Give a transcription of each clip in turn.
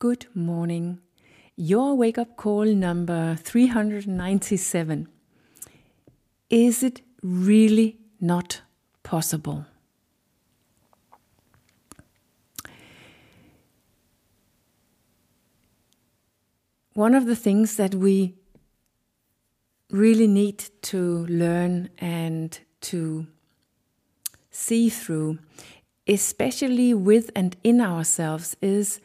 Good morning. Your wake up call number 397. Is it really not possible? One of the things that we really need to learn and to see through, especially with and in ourselves, is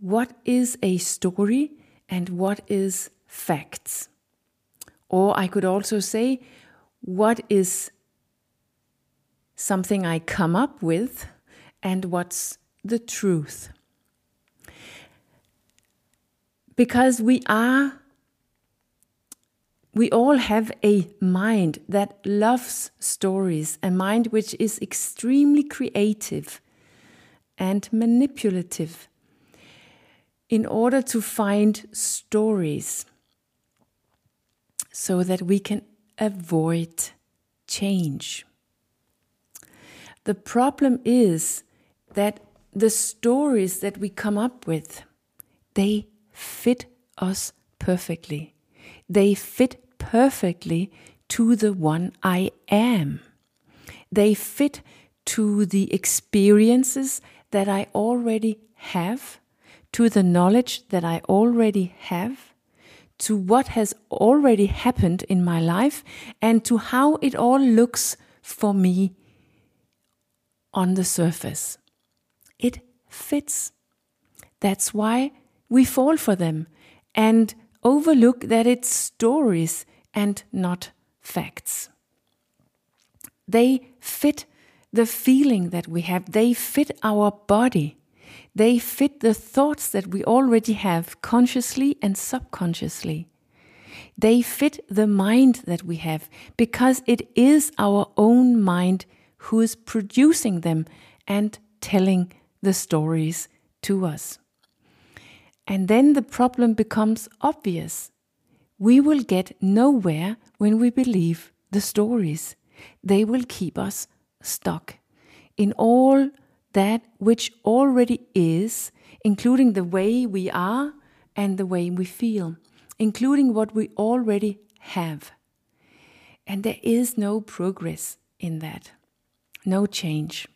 what is a story and what is facts. Or I could also say, what is something I come up with and what's the truth. Because we are we all have a mind that loves stories, a mind which is extremely creative and manipulative in order to find stories so that we can avoid change. The problem is that the stories that we come up with, they fit us perfectly they fit perfectly to the one I am. They fit to the experiences that I already have, to the knowledge that I already have, to what has already happened in my life, and to how it all looks for me on the surface. It fits. That's why we fall for them. And overlook that it's stories and not facts. They fit the feeling that we have, they fit our body, they fit the thoughts that we already have consciously and subconsciously. They fit the mind that we have because it is our own mind who is producing them and telling the stories to us. And then the problem becomes obvious. We will get nowhere when we believe the stories. They will keep us stuck in all that which already is, including the way we are and the way we feel, including what we already have. And there is no progress in that, no change.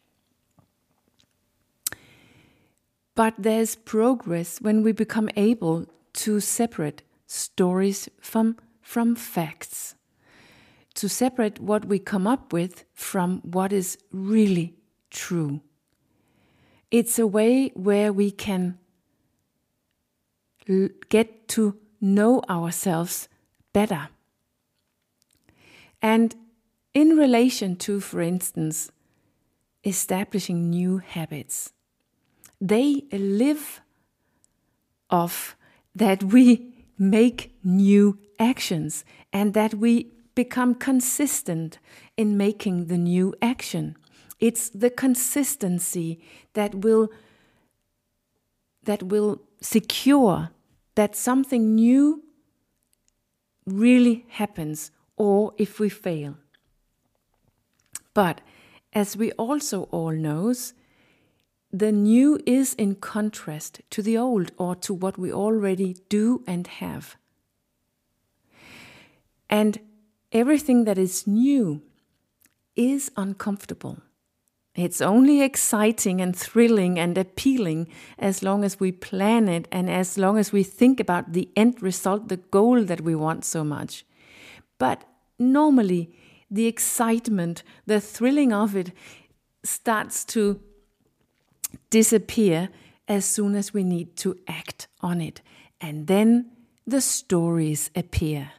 But there's progress when we become able to separate stories from, from facts, to separate what we come up with from what is really true. It's a way where we can get to know ourselves better. And in relation to, for instance, establishing new habits they live off that we make new actions and that we become consistent in making the new action. It's the consistency that will that will secure that something new really happens or if we fail. But as we also all knows, the new is in contrast to the old or to what we already do and have. And everything that is new is uncomfortable. It's only exciting and thrilling and appealing as long as we plan it and as long as we think about the end result, the goal that we want so much. But normally, the excitement, the thrilling of it starts to disappear as soon as we need to act on it. And then the stories appear.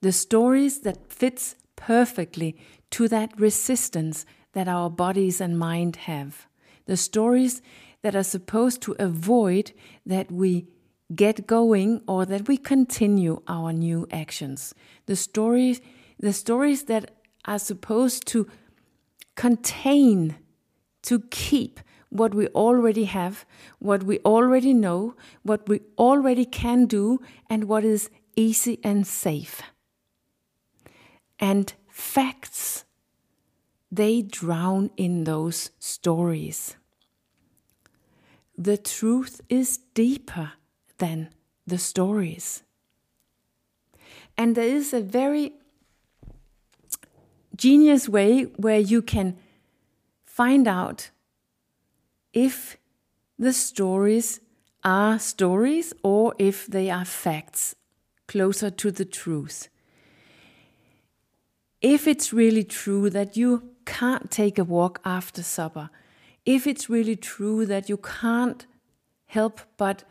The stories that fits perfectly to that resistance that our bodies and mind have. The stories that are supposed to avoid that we get going or that we continue our new actions. The stories the stories that are supposed to contain to keep what we already have, what we already know, what we already can do, and what is easy and safe. And facts, they drown in those stories. the truth is deeper than the stories. And there is a very genius way where you can find out if the stories are stories or if they are facts closer to the truth. If it's really true that you can't take a walk after supper, if it's really true that you can't help but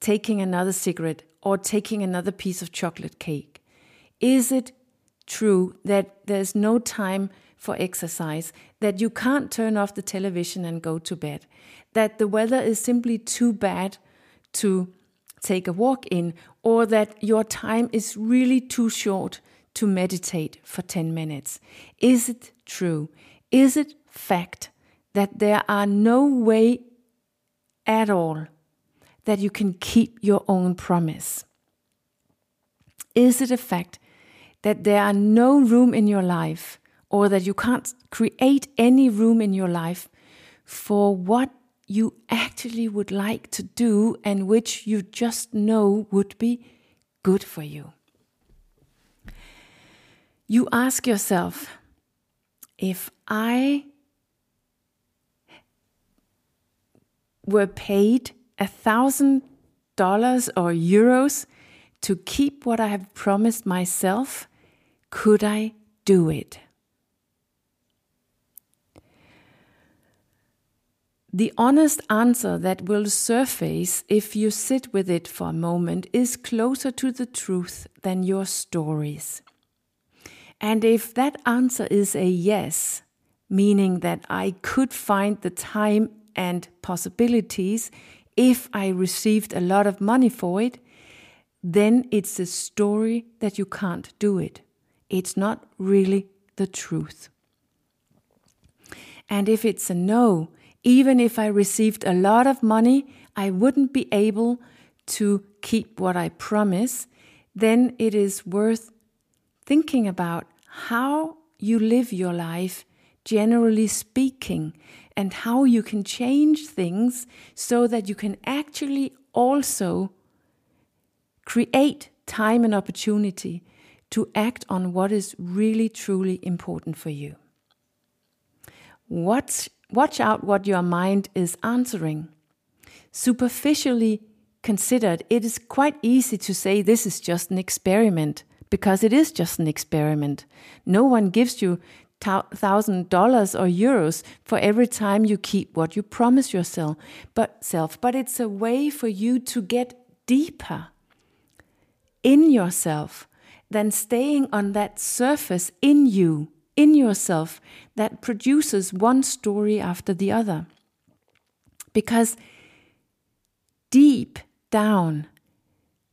taking another cigarette or taking another piece of chocolate cake, is it true that there's no time for exercise, that you can't turn off the television and go to bed, that the weather is simply too bad to take a walk in, or that your time is really too short to meditate for 10 minutes? Is it true? Is it fact that there are no way at all that you can keep your own promise? Is it a fact that there are no room in your life or that you can't create any room in your life for what you actually would like to do and which you just know would be good for you. You ask yourself if I were paid a thousand dollars or euros to keep what I have promised myself, could I do it? The honest answer that will surface if you sit with it for a moment is closer to the truth than your stories. And if that answer is a yes, meaning that I could find the time and possibilities if I received a lot of money for it, then it's a story that you can't do it. It's not really the truth. And if it's a no, even if I received a lot of money, I wouldn't be able to keep what I promise, then it is worth thinking about how you live your life, generally speaking, and how you can change things so that you can actually also create time and opportunity to act on what is really truly important for you. Watch, watch out what your mind is answering. Superficially considered, it is quite easy to say this is just an experiment because it is just an experiment. No one gives you thousand dollars or euros for every time you keep what you promise yourself but self but it's a way for you to get deeper in yourself than staying on that surface in you, in yourself, that produces one story after the other. Because deep down,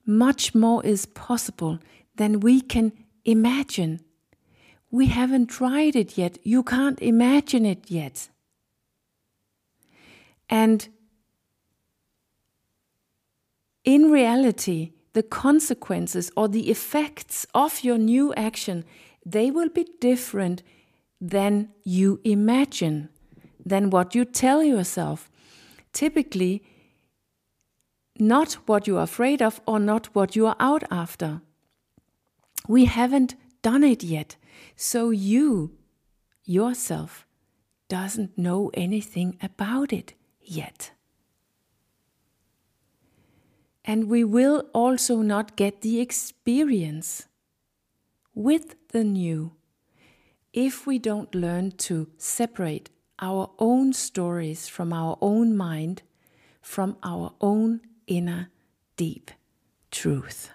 much more is possible than we can imagine. We haven't tried it yet. You can't imagine it yet. And in reality, the consequences or the effects of your new action, they will be different than you imagine, than what you tell yourself. Typically, not what you are afraid of or not what you are out after. We haven't done it yet, so you, yourself, doesn't know anything about it yet and we will also not get the experience with the new if we don't learn to separate our own stories from our own mind, from our own inner deep truth.